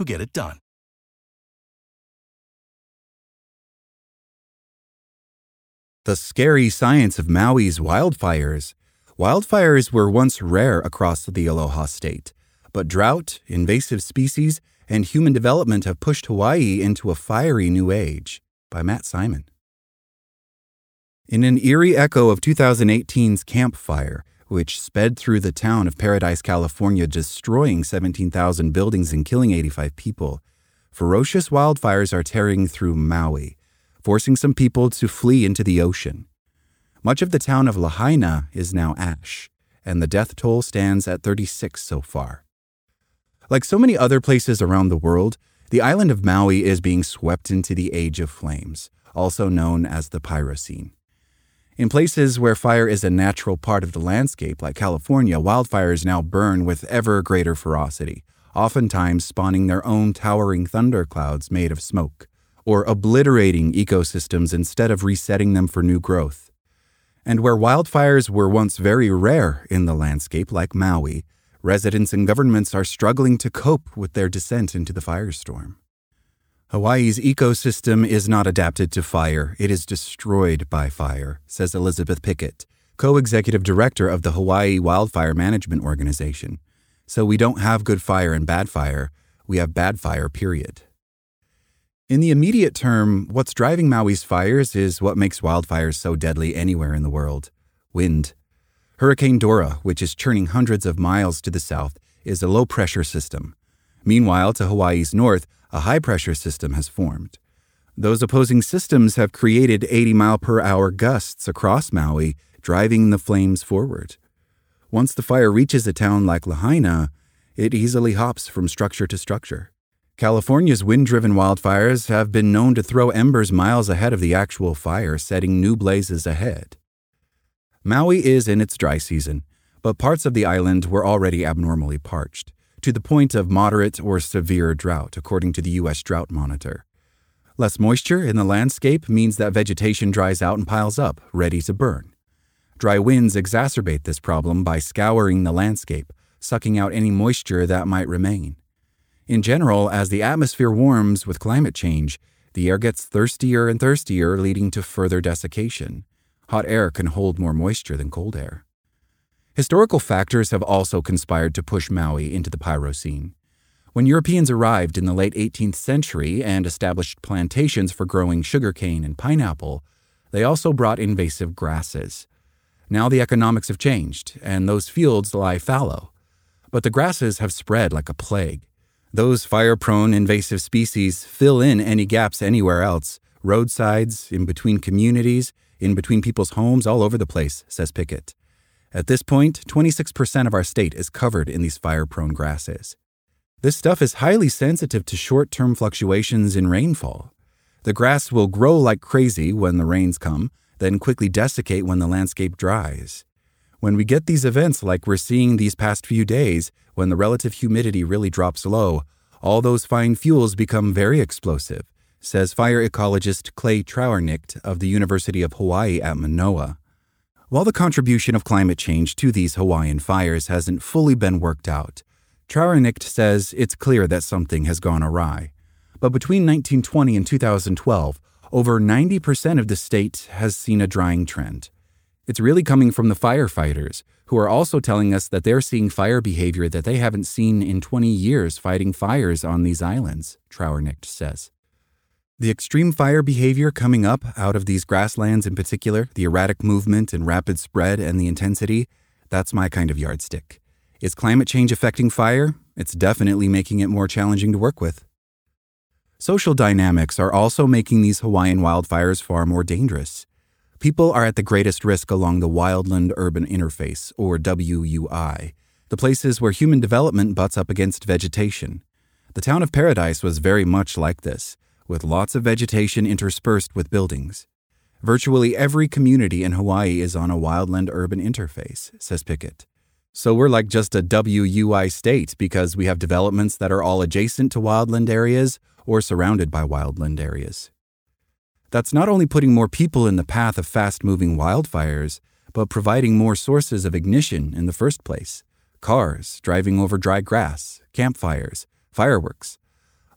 who get it done. The scary science of Maui's wildfires. Wildfires were once rare across the Aloha State, but drought, invasive species, and human development have pushed Hawaii into a fiery new age. By Matt Simon. In an eerie echo of 2018's Camp Fire, which sped through the town of Paradise, California, destroying 17,000 buildings and killing 85 people, ferocious wildfires are tearing through Maui, forcing some people to flee into the ocean. Much of the town of Lahaina is now ash, and the death toll stands at 36 so far. Like so many other places around the world, the island of Maui is being swept into the Age of Flames, also known as the Pyrocene. In places where fire is a natural part of the landscape, like California, wildfires now burn with ever greater ferocity, oftentimes spawning their own towering thunderclouds made of smoke, or obliterating ecosystems instead of resetting them for new growth. And where wildfires were once very rare in the landscape, like Maui, residents and governments are struggling to cope with their descent into the firestorm. Hawaii's ecosystem is not adapted to fire, it is destroyed by fire, says Elizabeth Pickett, co executive director of the Hawaii Wildfire Management Organization. So we don't have good fire and bad fire, we have bad fire, period. In the immediate term, what's driving Maui's fires is what makes wildfires so deadly anywhere in the world wind. Hurricane Dora, which is churning hundreds of miles to the south, is a low pressure system. Meanwhile, to Hawaii's north, a high pressure system has formed. Those opposing systems have created 80 mile per hour gusts across Maui, driving the flames forward. Once the fire reaches a town like Lahaina, it easily hops from structure to structure. California's wind driven wildfires have been known to throw embers miles ahead of the actual fire, setting new blazes ahead. Maui is in its dry season, but parts of the island were already abnormally parched, to the point of moderate or severe drought, according to the U.S. Drought Monitor. Less moisture in the landscape means that vegetation dries out and piles up, ready to burn. Dry winds exacerbate this problem by scouring the landscape, sucking out any moisture that might remain. In general, as the atmosphere warms with climate change, the air gets thirstier and thirstier, leading to further desiccation. Hot air can hold more moisture than cold air. Historical factors have also conspired to push Maui into the pyrocene. When Europeans arrived in the late 18th century and established plantations for growing sugarcane and pineapple, they also brought invasive grasses. Now the economics have changed, and those fields lie fallow. But the grasses have spread like a plague. Those fire prone invasive species fill in any gaps anywhere else roadsides, in between communities, in between people's homes, all over the place, says Pickett. At this point, 26% of our state is covered in these fire prone grasses. This stuff is highly sensitive to short term fluctuations in rainfall. The grass will grow like crazy when the rains come, then quickly desiccate when the landscape dries. When we get these events like we're seeing these past few days, when the relative humidity really drops low, all those fine fuels become very explosive, says fire ecologist Clay Trauernicht of the University of Hawaii at Manoa. While the contribution of climate change to these Hawaiian fires hasn't fully been worked out, Trauernicht says it's clear that something has gone awry. But between 1920 and 2012, over 90% of the state has seen a drying trend. It's really coming from the firefighters, who are also telling us that they're seeing fire behavior that they haven't seen in 20 years fighting fires on these islands, Trauernicht says. The extreme fire behavior coming up out of these grasslands in particular, the erratic movement and rapid spread and the intensity, that's my kind of yardstick. Is climate change affecting fire? It's definitely making it more challenging to work with. Social dynamics are also making these Hawaiian wildfires far more dangerous. People are at the greatest risk along the wildland urban interface, or WUI, the places where human development butts up against vegetation. The town of Paradise was very much like this, with lots of vegetation interspersed with buildings. Virtually every community in Hawaii is on a wildland urban interface, says Pickett. So we're like just a WUI state because we have developments that are all adjacent to wildland areas or surrounded by wildland areas. That's not only putting more people in the path of fast moving wildfires, but providing more sources of ignition in the first place cars driving over dry grass, campfires, fireworks.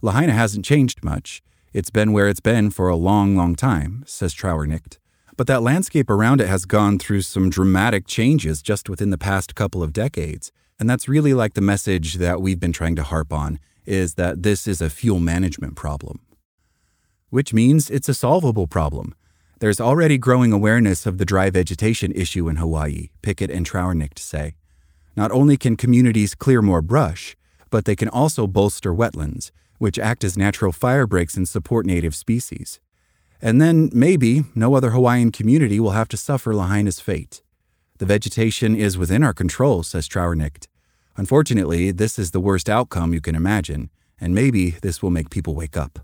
Lahaina hasn't changed much. It's been where it's been for a long, long time, says Trauernicht. But that landscape around it has gone through some dramatic changes just within the past couple of decades. And that's really like the message that we've been trying to harp on is that this is a fuel management problem. Which means it's a solvable problem. There's already growing awareness of the dry vegetation issue in Hawaii, Pickett and Trauernicht say. Not only can communities clear more brush, but they can also bolster wetlands, which act as natural fire breaks and support native species. And then, maybe, no other Hawaiian community will have to suffer Lahaina's fate. The vegetation is within our control, says Trauernicht. Unfortunately, this is the worst outcome you can imagine, and maybe this will make people wake up.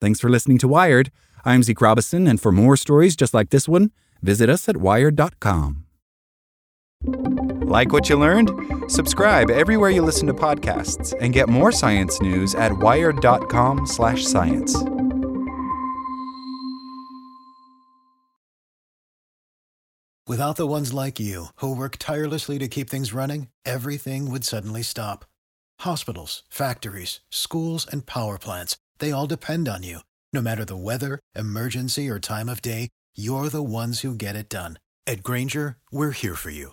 Thanks for listening to Wired. I'm Zeke Robison, and for more stories just like this one, visit us at wired.com. Like what you learned? Subscribe everywhere you listen to podcasts and get more science news at wired.com/science. Without the ones like you, who work tirelessly to keep things running, everything would suddenly stop. Hospitals, factories, schools, and power plants, they all depend on you. No matter the weather, emergency, or time of day, you're the ones who get it done. At Grainger, we're here for you